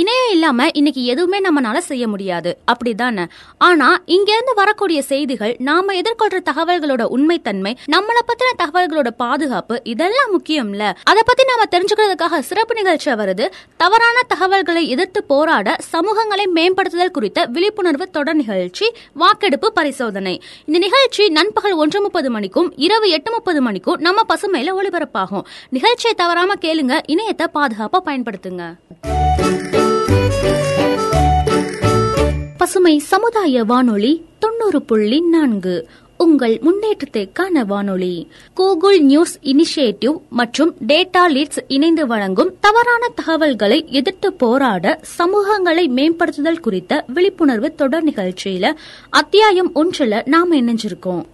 இணையம் இல்லாம இன்னைக்கு எதுவுமே நம்மளால செய்ய முடியாது. அப்படிதானே? ஆனா இங்க இருந்து வரக்கூடிய செய்திகள் நாம எதிர்கொள்ற தகவல்களோட உண்மைத்தன்மை நம்மளை பத்தின தகவல்களோட பாதுகாப்பு இதெல்லாம் முக்கியம்ல. அத பத்தி நாம தெரிஞ்சுக்கிறதுக்காக சிறப்பு நிகழ்ச்சி வருது. தவறான தகவல்களை எதிர்த்து போராட சமூகங்களை மேம்படுத்துதல் குறித்த விழிப்புணர்வு தொடர் நிகழ்ச்சி வாக்கெடுப்பு பரிசோதனை. இந்த நிகழ்ச்சி நண்பகல் ஒன்று முப்பது மணிக்கும் இரவு எட்டு முப்பது மணிக்கும் நம்ம பசுமையில ஒளிபரப்பாகும். நிகழ்ச்சியை தவறாம கேளுங்க இணையத்தை பாதுகாப்பா பயன்படுத்துங்க. பசுமை சமுதாய வானொலி தொண்ணூறு புள்ளி நான்கு. உங்கள் முன்னேற்றத்திற்கான வானொலி. கூகுள் நியூஸ் இனிஷியேட்டிவ் மற்றும் டேட்டா லீட்ஸ் இணைந்து வழங்கும் தவறான தகவல்களை எதிர்த்து போராட சமூகங்களை மேம்படுத்துதல் குறித்த விழிப்புணர்வு தொடர் நிகழ்ச்சியில அத்தியாயம் ஒன்றுல நாம் இணைஞ்சிருக்கோம்.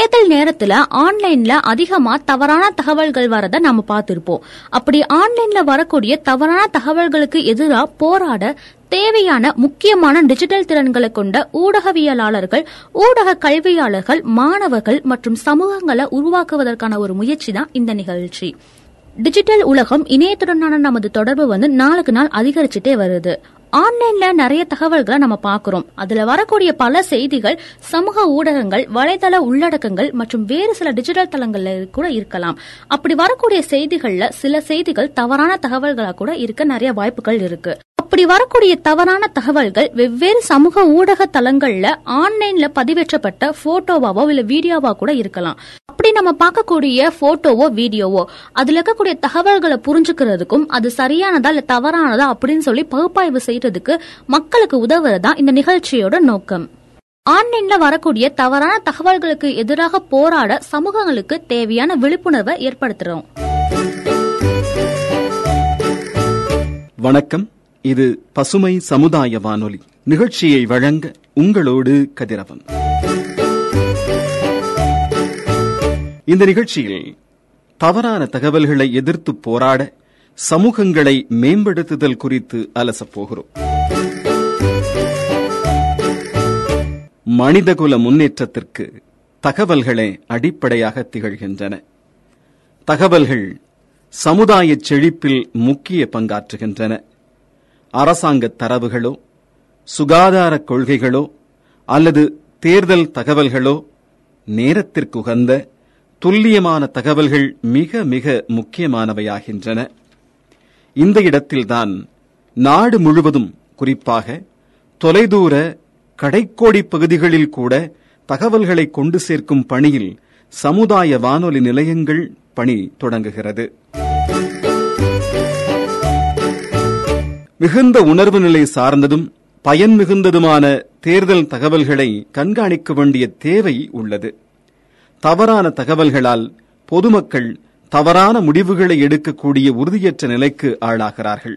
தேர்தல் நேரத்துல ஆன்லைன்ல அதிகமா தவறான தகவல்கள் வரத நாம பார்த்திருப்போம். அப்படி ஆன்லைன்ல வரக்கூடிய தவறான தகவல்களுக்கு எதிராக போராட தேவையான முக்கியமான டிஜிட்டல் திறன்களை கொண்ட ஊடகவியலாளர்கள் ஊடக கல்வியாளர்கள் மாணவர்கள் மற்றும் சமூகங்களை உருவாக்குவதற்கான ஒரு முயற்சி தான் இந்த நிகழ்ச்சி. டிஜிட்டல் உலகம் இணையத்துடனான நமது தொடர்பு வந்து நாளுக்கு நாள் அதிகரிச்சுட்டே வருது. ஆன்லைன்ல நிறைய தகவல்களை நம்ம பாக்குறோம் அதுல வரக்கூடிய பல செய்திகள் சமூக ஊடகங்கள் வலைதள உள்ளடக்கங்கள் மற்றும் வேறு சில டிஜிட்டல் தளங்கள்ல கூட இருக்கலாம். அப்படி வரக்கூடிய செய்திகள்ல சில செய்திகள் தவறான தகவல்களா கூட இருக்க நிறைய வாய்ப்புகள் இருக்கு. அப்படி வரக்கூடிய தவறான தகவல்கள் வெவ்வேறு சமூக ஊடக தளங்கள்ல ஆன்லைன்ல பதிவேற்றப்பட்ட போட்டோவாவோ இல்ல வீடியோவா கூட இருக்கலாம். அப்படி நம்ம பார்க்கக்கூடிய போட்டோவோ வீடியோவோ அதுல இருக்கக்கூடிய தகவல்களை புரிஞ்சுக்கிறதுக்கும் அது சரியானதா இல்ல தவறானதா அப்படின்னு சொல்லி பகுப்பாய்வு செய்யறதுக்கு மக்களுக்கு உதவுறதா இந்த நிகழ்ச்சியோட நோக்கம். ஆன்லைன்ல வரக்கூடிய தவறான தகவல்களுக்கு எதிராக போராட சமூகங்களுக்கு தேவையான விழிப்புணர்வை ஏற்படுத்துறோம். வணக்கம். இது பசுமை சமுதாய வானொலி. நிகழ்ச்சியை வழங்க உங்களோடு கதிரவன். இந்த நிகழ்ச்சியில் தவறான தகவல்களை எதிர்த்து போராட சமூகங்களை மேம்படுத்துதல் குறித்து அலசப்போகிறோம் மனிதகுல முன்னேற்றத்திற்கு தகவல்களே அடிப்படையாக திகழ்கின்றன. தகவல்கள் சமுதாய செழிப்பில் முக்கிய பங்காற்றுகின்றன. அரசாங்க தரவுகளோ சுகாதார கொள்கைகளோ அல்லது தேர்தல் தகவல்களோ நேரத்திற்குகந்த துல்லியமான தகவல்கள் மிக மிக முக்கியமானவையாகின்றன. இந்த இடத்தில்தான் நாடு முழுவதும் குறிப்பாக தொலைதூர கடைக்கோடி பகுதிகளில் கூட தகவல்களை கொண்டு சேர்க்கும் பணியில் சமுதாய வானொலி நிலையங்கள் பணி தொடங்குகிறது. மிகுந்த உணர்வு நிலை சார்ந்ததும் பயன் மிகுந்ததுமான தேர்தல் தகவல்களை கண்காணிக்க வேண்டிய தேவை உள்ளது. தவறான தகவல்களால் பொதுமக்கள் தவறான முடிவுகளை எடுக்கக்கூடிய உறுதியற்ற நிலைக்கு ஆளாகிறார்கள்.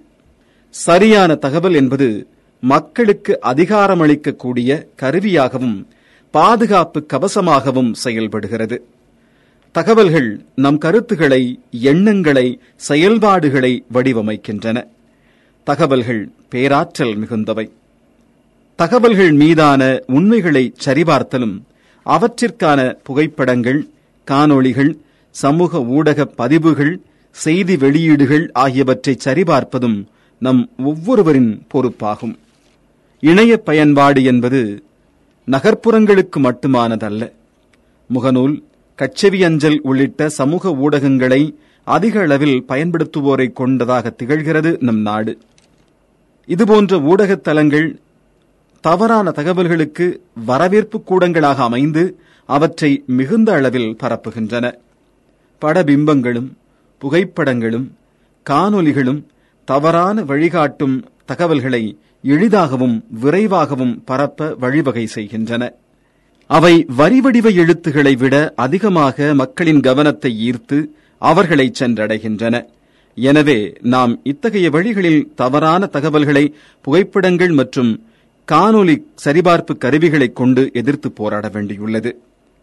சரியான தகவல் என்பது மக்களுக்கு அதிகாரமளிக்கக்கூடிய கருவியாகவும் பாதுகாப்பு கவசமாகவும் செயல்படுகிறது. தகவல்கள் நம் கருத்துக்களை எண்ணங்களை செயல்பாடுகளை வடிவமைக்கின்றன. தகவல்கள் பேராற்றல் மிகுந்தவை. தகவல்கள் மீதான உண்மைகளை சரிபார்த்தலும் அவற்றிற்கான புகைப்படங்கள் காணொளிகள் சமூக ஊடக பதிவுகள் செய்தி வெளியீடுகள் ஆகியவற்றை சரிபார்ப்பதும் நம் ஒவ்வொருவரின் பொறுப்பாகும். இணைய பயன்பாடு என்பது நகர்ப்புறங்களுக்கு மட்டுமானதல்ல. முகநூல் கச்சேவி அஞ்சல் உள்ளிட்ட சமூக ஊடகங்களை அதிக அளவில் பயன்படுத்துவோரை கொண்டதாக திகழ்கிறது நம் நாடு. இதுபோன்ற ஊடகத் தலங்கள் தவறான தகவல்களுக்கு வரவேற்பு கூடங்களாக அமைந்து அவற்றை மிகுந்த அளவில் பரப்புகின்றன. படபிம்பங்களும் புகைப்படங்களும் காணொலிகளும் தவறான வழிகாட்டும் தகவல்களை எளிதாகவும் விரைவாகவும் பரப்ப வழிவகை செய்கின்றன. அவை வரிவடிவ எழுத்துகளை விட அதிகமாக மக்களின் கவனத்தை ஈர்த்து அவர்களை சென்றடைகின்றன. எனவே நாம் இத்தகைய வழிகளில் தவறான தகவல்களை புகைப்படங்கள் மற்றும் காணொலி சரிபார்ப்பு கருவிகளை கொண்டு எதிர்த்து போராட வேண்டியுள்ளது.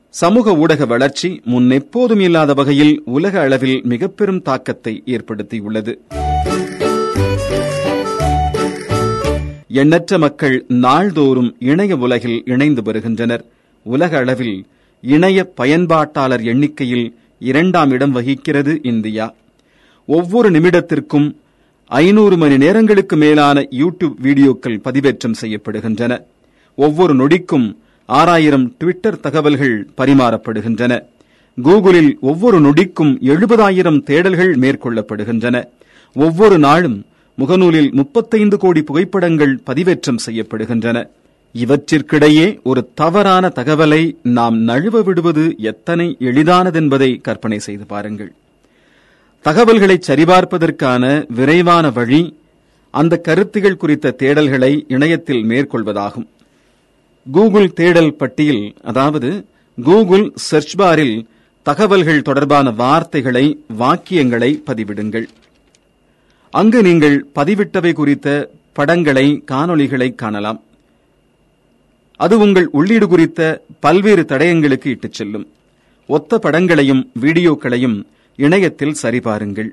சமூக ஊடக வளர்ச்சி முன்னெப்போதும் இல்லாத வகையில் உலக அளவில் மிக பெரும் தாக்கத்தை ஏற்படுத்தியுள்ளது. எண்ணற்ற மக்கள் நாள்தோறும் இணைய உலகில் இணைந்து வருகின்றனர். உலக அளவில் இணைய பயன்பாட்டாளர் எண்ணிக்கையில் இரண்டாம் இடம் வகிக்கிறது இந்தியா. ஒவ்வொரு நிமிடத்திற்கும் ஐநூறு மணி நேரங்களுக்கு மேலான யூடியூப் வீடியோக்கள் பதிவேற்றம் செய்யப்படுகின்றன. ஒவ்வொரு நொடிக்கும் ஆறாயிரம் ட்விட்டர் தகவல்கள் பரிமாறப்படுகின்றன. கூகுளில் ஒவ்வொரு நொடிக்கும் எழுபதாயிரம் தேடல்கள் மேற்கொள்ளப்படுகின்றன. ஒவ்வொரு நாளும் முகநூலில் முப்பத்தைந்து கோடி புகைப்படங்கள் பதிவேற்றம் செய்யப்படுகின்றன. இவற்றிற்கிடையே ஒரு தவறான தகவலை நாம் நழுவ விடுவது எத்தனை எளிதானதென்பதை கற்பனை செய்து பாருங்கள். தகவல்களை சரிபார்ப்பதற்கான விரைவான வழி அந்த கருத்துகள் குறித்த தேடல்களை இணையத்தில் மேற்கொள்வதாகும். கூகுள் தேடல் பட்டியல் அதாவது கூகுள் சர்ச் பாரில் தகவல்கள் தொடர்பான வார்த்தைகளை வாக்கியங்களை பதிவிடுங்கள். அங்கு நீங்கள் பதிவிட்டவை குறித்த படங்களை காணொளிகளை காணலாம். அது உங்கள் உள்ளீடு குறித்த பல்வேறு தடயங்களுக்கு இட்டுச் செல்லும். ஒத்த படங்களையும் வீடியோக்களையும் இணையத்தில் சரிபாருங்கள்.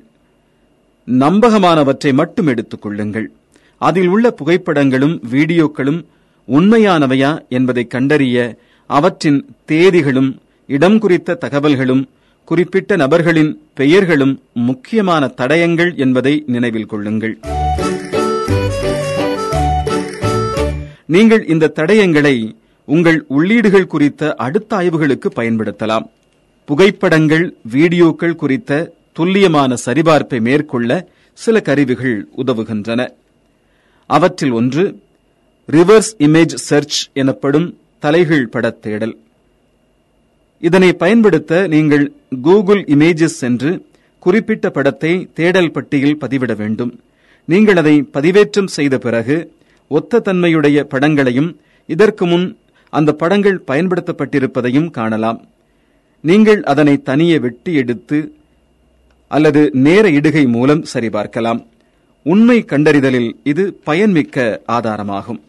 நம்பகமானவற்றை மட்டும் எடுத்துக் கொள்ளுங்கள். அதில் உள்ள புகைப்படங்களும் வீடியோக்களும் உண்மையானவையா என்பதை கண்டறிய அவற்றின் தேதிகளும் இடம் குறித்த தகவல்களும் குறிப்பிட்ட நபர்களின் பெயர்களும் முக்கியமான தடயங்கள் என்பதை நினைவில் கொள்ளுங்கள். நீங்கள் இந்த தடயங்களை உங்கள் உள்ளீடுகள் குறித்த அடுத்த ஆய்வுகளுக்கு பயன்படுத்தலாம். புகைப்படங்கள் வீடியோக்கள் குறித்த துல்லியமான சரிபார்ப்பை மேற்கொள்ள சில கருவிகள் உதவுகின்றன. அவற்றில் ஒன்று ரிவர்ஸ் இமேஜ் சர்ச் எனப்படும் தலைகீழ் படத் தேடல். இதனை பயன்படுத்த நீங்கள் கூகுள் இமேஜஸ் சென்று குறிப்பிட்ட படத்தை தேடல் பட்டியில் பதிவிட வேண்டும். நீங்கள் அதை பதிவேற்றம் செய்த பிறகு ஒத்த தன்மையுடைய படங்களையும் இதற்கு முன் அந்த படங்கள் பயன்படுத்தப்பட்டிருப்பதையும் காணலாம். நீங்கள் அதனை தனியே வெட்டி எடுத்து அல்லது நேர இடுகை மூலம் சரிபார்க்கலாம். உண்மை கண்டறிதலில் இது பயன்மிக்க ஆதாரமாகும்.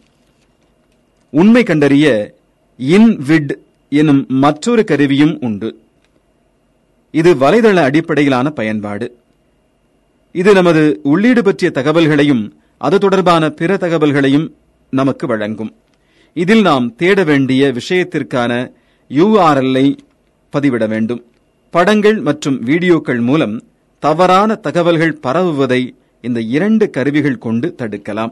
உண்மை கண்டறிய இன்விட் எனும் மற்றொரு கருவியும் உண்டு. இது வலைதள அடிப்படையிலான பயன்பாடு. இது நமது உள்ளீடு பற்றிய தகவல்களையும் அது தொடர்பான பிற தகவல்களையும் நமக்கு வழங்கும். இதில் நாம் தேட வேண்டிய விஷயத்திற்கான யூஆர்எல்ஐ பதிவிட வேண்டும். படங்கள் மற்றும் வீடியோக்கள் மூலம் தவறான தகவல்கள் பரவுவதை இந்த இரண்டு கருவிகள் கொண்டு தடுக்கலாம்.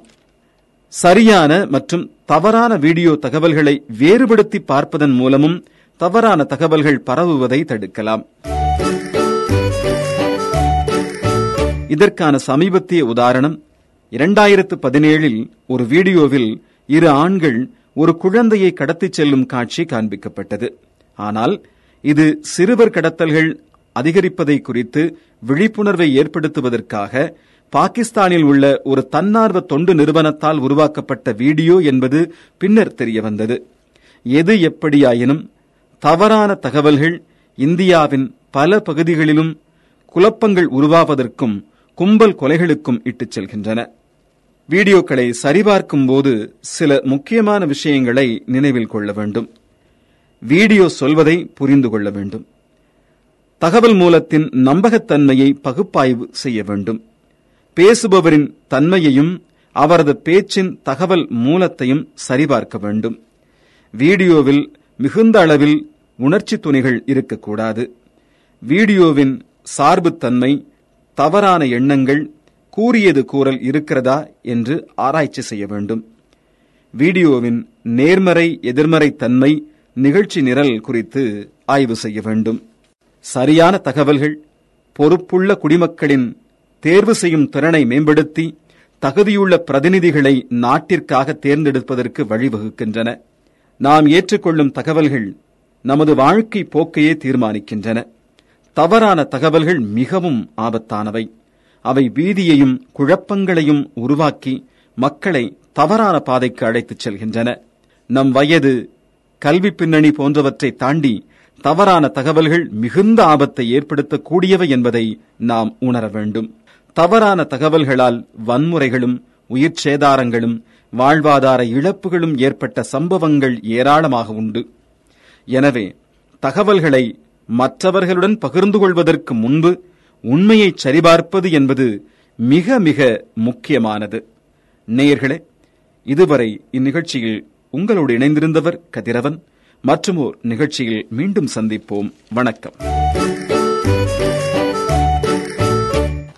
சரியான மற்றும் தவறான வீடியோ தகவல்களை வேறுபடுத்தி பார்ப்பதன் மூலமும் தவறான தகவல்கள் பரவுவதை தடுக்கலாம். இதற்கான சமீபத்திய உதாரணம் இரண்டாயிரத்து பதினேழில் ஒரு வீடியோவில் இரு ஆண்கள் ஒரு குழந்தையை கடத்திச் செல்லும் காட்சி காண்பிக்கப்பட்டது. ஆனால் இது சிறுவர் கடத்தல்கள் அதிகரிப்பதை குறித்து விழிப்புணர்வை ஏற்படுத்துவதற்காக பாகிஸ்தானில் உள்ள ஒரு தன்னார்வ தொண்டு நிறுவனத்தால் உருவாக்கப்பட்ட வீடியோ என்பது பின்னர் தெரியவந்தது. எது எப்படியாயினும் தவறான தகவல்கள் இந்தியாவின் பல பகுதிகளிலும் குழப்பங்கள் உருவாவதற்கும் கும்பல் கொலைகளுக்கும் இட்டுச் செல்கின்றன. வீடியோக்களை சரிபார்க்கும் போது சில முக்கியமான விஷயங்களை நினைவில் கொள்ள வேண்டும். வீடியோ சொல்வதை புரிந்து கொள்ள வேண்டும். தகவல் மூலத்தின் நம்பகத்தன்மையை பகுப்பாய்வு செய்ய வேண்டும். பேசுபவரின் தன்மையையும் அவரது பேச்சின் தகவல் மூலத்தையும் சரிபார்க்க வேண்டும். வீடியோவில் மிகுந்த அளவில் உணர்ச்சி துணிகள் இருக்கக்கூடாது. வீடியோவின் சார்புத்தன்மை தவறான எண்ணங்கள் கூறியது கூறல் இருக்கிறதா என்று ஆராய்ச்சி செய்ய வேண்டும். வீடியோவின் நேர்மறை எதிர்மறை தன்மை நிகழ்ச்சி நிரல் குறித்து ஆய்வு செய்ய வேண்டும். சரியான தகவல்கள் பொறுப்புள்ள குடிமக்களின் தேர்வு செய்யும் திறனை மேம்படுத்தி தகுதியுள்ள பிரதிநிதிகளை நாட்டிற்காக தேர்ந்தெடுப்பதற்கு வழிவகுக்கின்றன. நாம் ஏற்றுக்கொள்ளும் தகவல்கள் நமது வாழ்க்கை போக்கையே தீர்மானிக்கின்றன. தவறான தகவல்கள் மிகவும் ஆபத்தானவை. அவை பீதியையும் குழப்பங்களையும் உருவாக்கி மக்களை தவறான பாதைக்கு அழைத்துச் செல்கின்றன. நம் வயது கல்வி பின்னணி போன்றவற்றை தாண்டி தவறான தகவல்கள் மிகுந்த ஆபத்தை ஏற்படுத்தக்கூடியவை என்பதை நாம் உணர வேண்டும். தவறான தகவல்களால் வன்முறைகளும் உயிர் சேதாரங்களும் வாழ்வாதார இழப்புகளும் ஏற்பட்ட சம்பவங்கள் ஏராளமாக உண்டு. எனவே தகவல்களை மற்றவர்களுடன் பகிர்ந்து கொள்வதற்கு முன்பு உண்மையை சரிபார்ப்பது என்பது மிக மிக முக்கியமானது. நேயர்களே இதுவரை இந்நிகழ்ச்சியில் உங்களோடு இணைந்திருந்தவர் கதிரவன். மற்றுமோர் நிகழ்ச்சியில் மீண்டும் சந்திப்போம். வணக்கம்.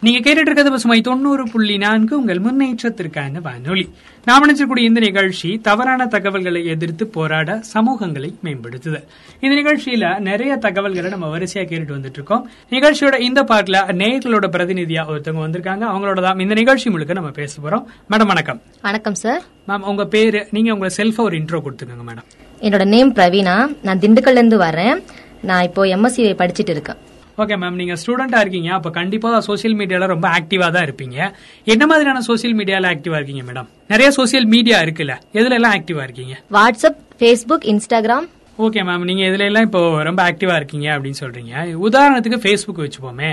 நீங்க கேட்டுட்டு இருக்கிறது பசுமை தொண்ணூறு புள்ளி நான்கு உங்கள் முன்னேற்றத்திற்கான வானொலி. நாம் நினைச்சக்கூடிய இந்த நிகழ்ச்சி தவறான தகவல்களை எதிர்த்து போராட சமூகங்களை மேம்படுத்துதல். இந்த நிகழ்ச்சியில நிறைய தகவல்களை நம்ம வரிசையா கேட்டுட்டு வந்துட்டு இருக்கோம் நிகழ்ச்சியோட இந்த பார்ட்ல நேயர்களோட பிரதிநிதியா ஒருத்தவங்க வந்திருக்காங்க. அவங்களோட தான் இந்த நிகழ்ச்சி முழுக்க நம்ம பேச போறோம். மேடம் வணக்கம். வணக்கம் சார் மேம் உங்க பேரு நீங்க உங்க செல்ஃபா ஒரு இன்ட்ரோ கொடுத்துக்கோங்க மேடம். என்னோட நேம் பிரவீனா. நான் திண்டுக்கல்ல இருந்து வரேன். நான் இப்போ எம்எஸ்சி படிச்சிட்டு இருக்கேன். ஓகே மேம் நீங்க ஸ்டூடெண்டா இருக்கீங்க அப்ப கண்டிப்பா சோசியல் மீடியால ரொம்ப ஆக்டிவா தான் இருப்பீங்க. என்ன மாதிரியான சோசியல் மீடியால ஆக்டிவா இருக்கீங்க மேடம் நிறைய சோசியல் மீடியா இருக்குல்ல எதுல எல்லாம் ஆக்டிவா இருக்கீங்க? WhatsApp Facebook Instagram okay ma'am நீங்க இதுல எல்லாம் இப்போ ரொம்ப ஆக்டிவா இருக்கீங்க அப்படின்னு சொல்றீங்க. உதாரணத்துக்கு ஃபேஸ்புக் வச்சுப்போமே.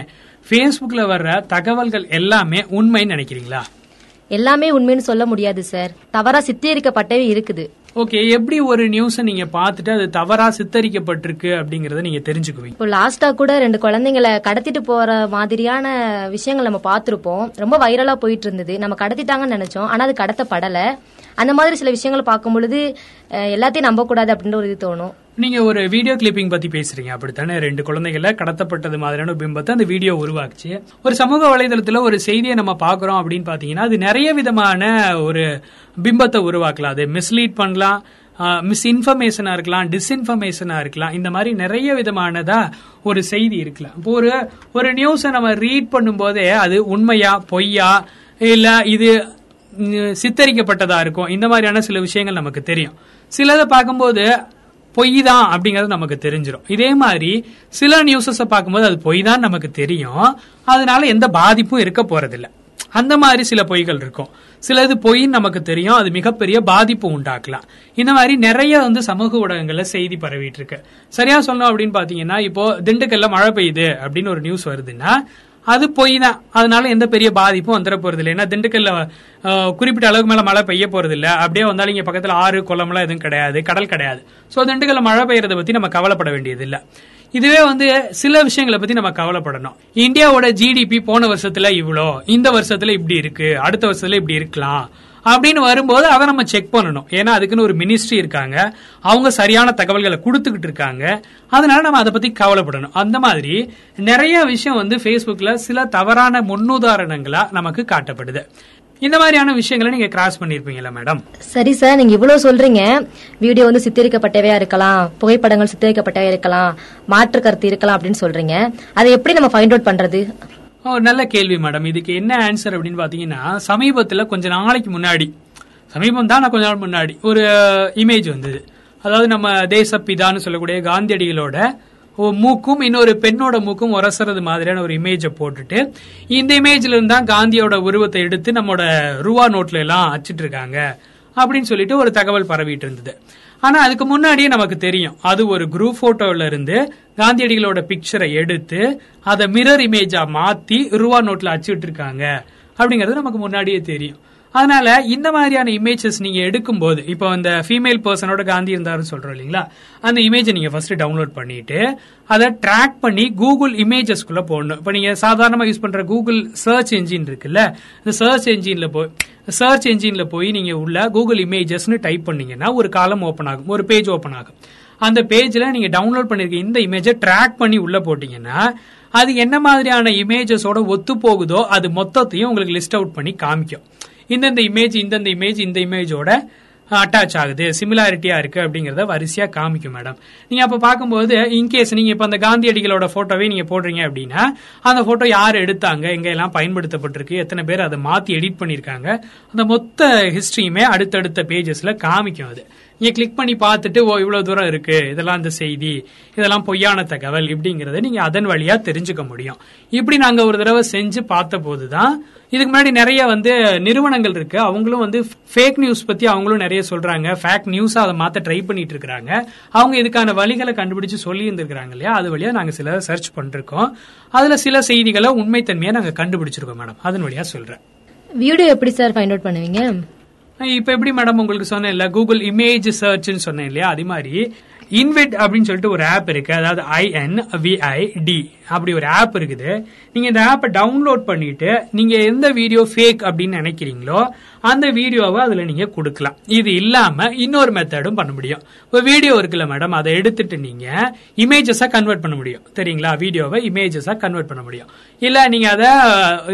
ஃபேஸ்புக்ல வர்ற தகவல்கள் எல்லாமே உண்மைன்னு நினைக்கிறீங்களா? எல்லாமே உண்மைன்னு சொல்ல முடியாது சார் தவறா சித்தரிக்கப்பட்டவே இருக்குது. ஓகே எப்படி ஒரு நியூஸை நீங்க பார்த்துட்டு அது தவறா சித்தரிக்கப்பட்டிருக்கு அப்படிங்கறத நீங்க தெரிஞ்சுக்குவீங்க. இப்போ லாஸ்டா கூட ரெண்டு குழந்தைங்களை கடத்திட்டு போற மாதிரியான விஷயங்கள் நம்ம பார்த்திருப்போம். ரொம்ப வைரலா போயிட்டு இருந்தது நம்ம கடத்திட்டாங்கன்னு நினைச்சோம். ஆனா அது கடத்தப்படல. அந்த மாதிரி சில விஷயங்களை பார்க்கும் பொழுது எல்லாத்தையும் நம்ப கூடாது அப்படின்ற ஒரு இது தோணும். நீங்க ஒரு வீடியோ கிளிப்பிங் பத்தி பேசுறீங்க அப்படித்தானே? ரெண்டு குழந்தைகள கடத்தப்பட்டது மாதிரியான பிம்பத்தை அந்த வீடியோ உருவாக்குச்சு. ஒரு சமூக வலைதளத்துல ஒரு செய்தியை நம்ம பாக்குறோம் அப்படின்னு பாத்தீங்கன்னா அது நிறைய விதமான ஒரு பிம்பத்தை உருவாக்கலாம். அது மிஸ்லீட் பண்ணலாம் மிஸ் இன்ஃபர்மேஷனா இருக்கலாம் டிஸ்இன்ஃபர்மேஷனா இருக்கலாம். இந்த மாதிரி நிறைய விதமானதா ஒரு செய்தி இருக்கலாம். இப்போ ஒரு ஒரு நியூஸை நம்ம ரீட் பண்ணும்போதே அது உண்மையா பொய்யா இல்ல இது சித்தரிக்கப்பட்டதா இருக்கும். இந்த மாதிரியான சில விஷயங்கள் நமக்கு தெரியும். சிலதை பார்க்கும்போது பொய் தான் அப்படிங்கறது நமக்கு தெரிஞ்சிடும் இதே மாதிரி சில நியூஸஸ் பார்க்கும்போது அது பொய் தான் நமக்கு தெரியும். அதனால எந்த பாதிப்பும் இருக்க போறதில்ல. அந்த மாதிரி சில பொய்கள் இருக்கும். சிலது பொய்ன்னு நமக்கு தெரியும். அது மிகப்பெரிய பாதிப்பு உண்டாக்கலாம். இந்த மாதிரி நிறைய வந்து சமூக ஊடகங்கள்ல செய்தி பரவிட்டு இருக்கு. சரியா சொல்லணும் அப்படின்னு பாத்தீங்கன்னா இப்போ திண்டுக்கல்ல மழை பெய்யுது அப்படின்னு ஒரு நியூஸ் வருதுன்னா அது பொய் தான் அதனால எந்த பெரிய பாதிப்பும் வந்துட போறது இல்லை ஏன்னா திண்டுக்கல்ல குறிப்பிட்ட அளவுக்கு மேல மழை பெய்ய போறது இல்ல அப்படியே வந்தாலும் இங்க பக்கத்துல ஆறு குளம்லாம் எதுவும் கிடையாது கடல் கிடையாது. சோ திண்டுக்கல்ல மழை பெய்யறத பத்தி நம்ம கவலைப்பட வேண்டியது இல்ல இதுவே வந்து சில விஷயங்களை பத்தி நம்ம கவலைப்படணும். இந்தியாவோட ஜிடிபி போன வருஷத்துல இவ்வளோ இந்த வருஷத்துல இப்படி இருக்கு அடுத்த வருஷத்துல இப்படி இருக்கலாம். அப்படின்னு வரும்போது அதை நம்ம செக் பண்ணணும். ஏன்னா அதுக்குன்னு ஒரு மினிஸ்ட்ரி இருக்காங்க. அவங்க சரியான தகவல்களை கொடுத்துக்கிட்டு இருக்காங்க. அதனால நம்ம அதை பத்தி கவலைப்படணும். அந்த மாதிரி நிறைய விஷயம் வந்து Facebookல சில தவறான முன்னுதாரணங்களா நமக்கு காட்டப்படுது. இந்த மாதிரியான விஷயங்களை நீங்க கிராஸ் பண்ணிருப்பீங்களா மேடம் சரி சார் நீங்க இவ்வளவு சொல்றீங்க. வீடியோ வந்து சித்தரிக்கப்பட்டவையா இருக்கலாம். புகைப்படங்கள் சித்தரிக்கப்பட்டவையா இருக்கலாம். மாற்று கருத்து இருக்கலாம் அப்படின்னு சொல்றீங்க. அதை எப்படி நம்ம ஃபைண்ட் அவுட் பண்றது? ஓ, நல்ல கேள்வி மேடம் இதுக்கு என்ன ஆன்சர் அப்படின்னு பாத்தீங்கன்னா சமீபத்துல கொஞ்ச நாளைக்கு முன்னாடி சமீபம் தான் நான் கொஞ்ச நாள் முன்னாடி ஒரு uh, இமேஜ் வந்தது. அதாவது நம்ம தேசப்பிதான்னு சொல்லக்கூடிய காந்தியடிகளோட மூக்கும் இன்னொரு பெண்ணோட மூக்கும் உரசுறது மாதிரியான ஒரு இமேஜை போட்டுட்டு இந்த இமேஜ்ல இருந்தா காந்தியோட உருவத்தை எடுத்து நம்மளோட ரூபா நோட்ல எல்லாம் அச்சிட்டு இருக்காங்க. அப்படின்னு சொல்லிட்டு ஒரு தகவல் பரவிட்டு இருந்தது ஆனா அதுக்கு முன்னாடியே நமக்கு தெரியும். அது ஒரு குரூப் போட்டோல இருந்து காந்தியடிகளோட பிக்சரை எடுத்து அதை மிரர் இமேஜா மாத்தி ரூபா நோட்ல அச்சுட்டு இருக்காங்க அப்படிங்கறது நமக்கு முன்னாடியே தெரியும். அதனால இந்த மாதிரியான இமேஜஸ் நீங்க எடுக்கும்போது இப்போ அந்த ஃபீமேல் பர்சனோட காந்தி இருந்தாருன்னு சொல்றோம் இல்லைங்களா? அந்த இமேஜை நீங்க ஃபர்ஸ்ட் டவுன்லோட் பண்ணிட்டு அதை ட்ராக் பண்ணி கூகுள் இமேஜஸ்க்குள்ள போடணும். இப்போ நீங்க சாதாரணமாக யூஸ் பண்ற கூகுள் சர்ச் என்ஜின் இருக்குல்ல இந்த சர்ச் என்ஜின்ல போய் சர்ச் என்ஜின்ல போய் நீங்க உள்ள கூகுள் இமேஜஸ்னு டைப் பண்ணீங்கன்னா ஒரு காலம் ஓப்பன் ஆகும் ஒரு பேஜ் ஓப்பன் ஆகும். அந்த பேஜ்ல நீங்க டவுன்லோட் பண்ணிருக்க இந்த இமேஜை ட்ராக் பண்ணி உள்ள போட்டீங்கன்னா அது என்ன மாதிரியான இமேஜஸோட ஒத்து போகுதோ அது மொத்தத்தையும் உங்களுக்கு லிஸ்ட் அவுட் பண்ணி காமிக்கும். இந்தந்த இமேஜ் இந்தந்த இமேஜ் இந்த இமேஜோட அட்டாச் ஆகுது சிமிலாரிட்டியா இருக்கு அப்படிங்கறத வரிசையா காமிக்கும் மேடம் நீங்க அப்ப பார்க்கும்போது இன்கேஸ் நீங்க இப்ப அந்த காந்தியடிகளோட போட்டோவே நீங்க போடுறீங்க அப்படின்னா அந்த போட்டோ யார் எடுத்தாங்க எங்க எல்லாம் பயன்படுத்தப்பட்டிருக்கு எத்தனை பேர் அதை மாத்தி எடிட் பண்ணிருக்காங்க அந்த மொத்த ஹிஸ்டரியுமே அடுத்தடுத்த பேஜஸ்ல காமிக்கும் அது. நீங்க கிளிக் பண்ணி பார்த்துட்டு ஓ இவ்வளவு தூரம் இருக்கு. இதெல்லாம் இந்த செய்தி இதெல்லாம் பொய்யான தகவல் இப்படிங்கறத நீங்க அதன் வழியா தெரிஞ்சுக்க முடியும். இப்படி நாங்க ஒரு தடவை செஞ்சு பார்த்த போதுதான் இதுக்கு முன்னாடி நிறைய வந்து நிறுவனங்கள் இருக்கு. அவங்களும் வந்து ஃபேக் நியூஸ் பத்தி அவங்களும் நிறைய சொல்றாங்க. ஃபேக் நியூஸாக அதை மாத்த ட்ரை பண்ணிட்டு இருக்கிறாங்க. அவங்க இதுக்கான வழிகளை கண்டுபிடிச்சு சொல்லி இருந்திருக்காங்க இல்லையா? அது வழியா நாங்க சில சர்ச் பண்ணிருக்கோம். அதுல சில செய்திகளை உண்மைத்தன்மையை நாங்க கண்டுபிடிச்சிருக்கோம் மேடம் அதன் வழியா சொல்றேன். வீடியோ எப்படி சார் ஃபைண்ட் அவுட் பண்ணுவீங்க? இப்ப எப்படி மேடம் உங்களுக்கு சொன்னேன் இல்ல கூகுள் இமேஜ் சர்ச்னு சொன்னேன் இல்லையா? அதே மாதிரி. இன்விட் அப்படின்னு சொல்லிட்டு ஒரு ஆப் இருக்கு. அதாவது ஐஎன் விஐ டி அப்படி ஒரு ஆப் இருக்குது. நீங்க இந்த ஆப்பை டவுன்லோட் பண்ணிட்டு நீங்க எந்த வீடியோ ஃபேக் அப்படின்னு நினைக்கிறீங்களோ அந்த வீடியோவை அதுல நீங்க கொடுக்கலாம். இது இல்லாம இன்னொரு மெத்தடும் பண்ண முடியும். இப்போ வீடியோ இருக்குல்ல மேடம் அதை எடுத்துட்டு நீங்க இமேஜஸா கன்வெர்ட் பண்ண முடியும். சரிங்களா வீடியோவை இமேஜஸா கன்வெர்ட் பண்ண முடியும். இல்ல நீங்க அதை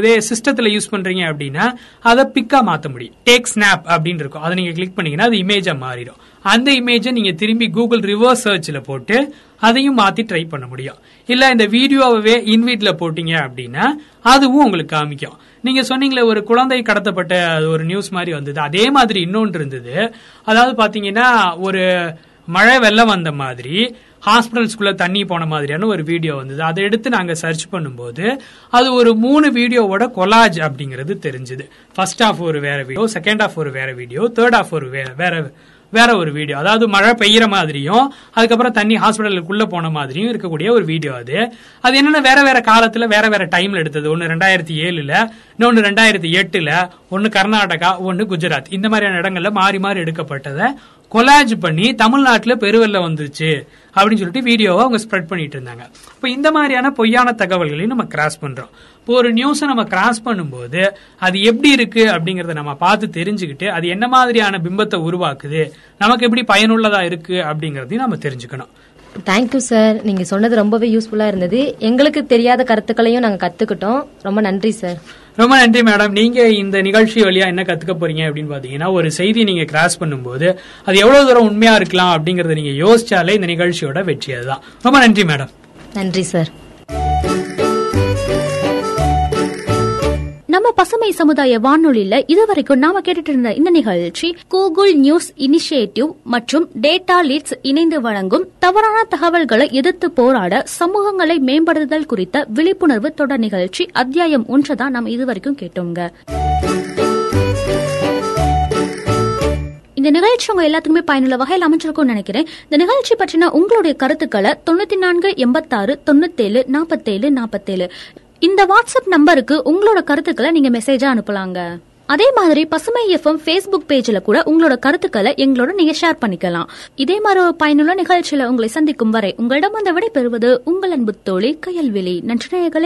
இதே சிஸ்டத்துல யூஸ் பண்றீங்க அப்படின்னா அதை பிக்கா மாத்த முடியும். டேக் ஸ்னாப் அப்படின்னு இருக்கும். அதை நீங்க கிளிக் பண்ணீங்கன்னா அது இமேஜா மாறிடும். அந்த இமேஜை நீங்க திரும்பி கூகுள் ரிவர்ஸ் சர்ச்ல போட்டு அதையும் மாத்தி ட்ரை பண்ண முடியும். இல்ல இந்த வீடியோவே இன்வீட்ல போட்டீங்க அப்படின்னா அதுவும் உங்களுக்கு காமிக்கும். நீங்க சொன்னீங்களே ஒரு குழந்தை கடத்தப்பட்ட அது ஒரு நியூஸ் மாதிரி வந்தது. அதே மாதிரி இன்னொன்று இருந்தது. அதாவது பாத்தீங்கன்னா ஒரு மழை வெள்ளம் வந்த மாதிரி ஹாஸ்பிட்டல்ஸ்குள்ள தண்ணி போன மாதிரியான ஒரு வீடியோ வந்தது. அதை எடுத்து நாங்க சர்ச் பண்ணும்போது அது ஒரு மூணு வீடியோவோட கொலாஜ் அப்படிங்கிறது தெரிஞ்சது. ஃபர்ஸ்ட் ஆஃப் ஒரு வேற வீடியோ செகண்ட் ஆஃப் ஒரு வேற வீடியோ தேர்ட் ஆஃப் ஒரு வேற வேற ஒரு வீடியோ அதாவது மழை பெய்யற மாதிரியும் அதுக்கப்புறம் தண்ணி ஹாஸ்பிட்டலுக்குள்ள போன மாதிரியும் இருக்கக்கூடிய ஒரு வீடியோ அது. அது என்னன்னா வேற வேற காலத்துல வேற வேற டைம்ல எடுத்தது. ஒன்னு ரெண்டாயிரத்தி ஏழுல இன்னொன்னு ரெண்டாயிரத்தி எட்டுல ஒன்னு கர்நாடகா ஒன்னு குஜராத். இந்த மாதிரியான இடங்கள்ல மாறி மாறி எடுக்கப்பட்டதை கொலாஜ் பண்ணி தமிழ்நாட்டுல பெருவெல்ல வந்துருச்சு அப்படின்னு சொல்லிட்டு வீடியோவை அவங்க ஸ்ப்ரெட் பண்ணிட்டு இருந்தாங்க. இப்போ இந்த மாதிரியான பொய்யான தகவல்களையும் நம்ம கிராஸ் பண்றோம். இப்போ ஒரு நியூஸை நம்ம கிராஸ் பண்ணும்போது அது எப்படி இருக்கு அப்படிங்கறத நம்ம பார்த்து தெரிஞ்சுக்கிட்டு அது என்ன மாதிரியான பிம்பத்தை உருவாக்குது நமக்கு எப்படி பயனுள்ளதா இருக்கு அப்படிங்கறதையும் நம்ம தெரிஞ்சுக்கணும். தேங்க்யூ சார் நீங்க சொன்னது ரொம்பவே யூஸ்ஃபுல்லா இருந்தது. எங்களுக்கு தெரியாத கருத்துக்களையும் நாங்க கத்துக்கிட்டோம். ரொம்ப நன்றி சார் ரொம்ப நன்றி மேடம் நீங்க இந்த நிகழ்ச்சி வழியா என்ன கத்துக்க போறீங்க அப்படின்னு பாத்தீங்கன்னா ஒரு செய்தி நீங்க கிராஸ் பண்ணும்போது அது எவ்வளவு தூரம் உண்மையா இருக்கலாம் அப்படிங்கறத நீங்க யோசிச்சாலே இந்த நிகழ்ச்சியோட வெற்றி அதுதான் ரொம்ப நன்றி மேடம் நன்றி சார் நம்ம பசுமை சமுதாய வானொலியில இதுவரைக்கும் நாம கேட்டுட்டு இருந்த இந்த நிகழ்ச்சி கூகுள் நியூஸ் இனிஷியேட்டிவ் மற்றும் டேட்டா லீட்ஸ் இணைந்து வழங்கும் தவறான தகவல்களை எதிர்த்து போராட சமூகங்களை மேம்படுத்துதல் குறித்த விழிப்புணர்வு தொடர் நிகழ்ச்சி அத்தியாயம் ஒன்றுதான் நம்ம இதுவரைக்கும் கேட்டோங்க. இந்த நிகழ்ச்சி உங்க எல்லாத்துக்குமே பயனுள்ள வகையில் அமைச்சிருக்கும்னு நினைக்கிறேன். இந்த நிகழ்ச்சி பற்றின உங்களுடைய கருத்துக்களை தொண்ணூத்தி நான்கு எண்பத்தாறு தொண்ணூத்தேழு நாற்பத்தேழு நாற்பத்தேழு இந்த வாட்ஸ்அப் நம்பருக்கு உங்களோட கருத்துக்களை நீங்க மெசேஜா அனுப்பலாங்க. அதே மாதிரி பசுமை எஃப்எம் ஃபேஸ்புக் பேஜ்ல கூட உங்களோட கருத்துக்களை எங்களோட நீங்க ஷேர் பண்ணிக்கலாம். இதே மாதிரி ஒரு பயனுள்ள நிகழ்ச்சியில உங்களை சந்திக்கும் வரை உங்களிடம் அந்த விடை பெறுவது உங்கள் அன்பு தோழி கையல்வெளி நன்றி நேயர்களே.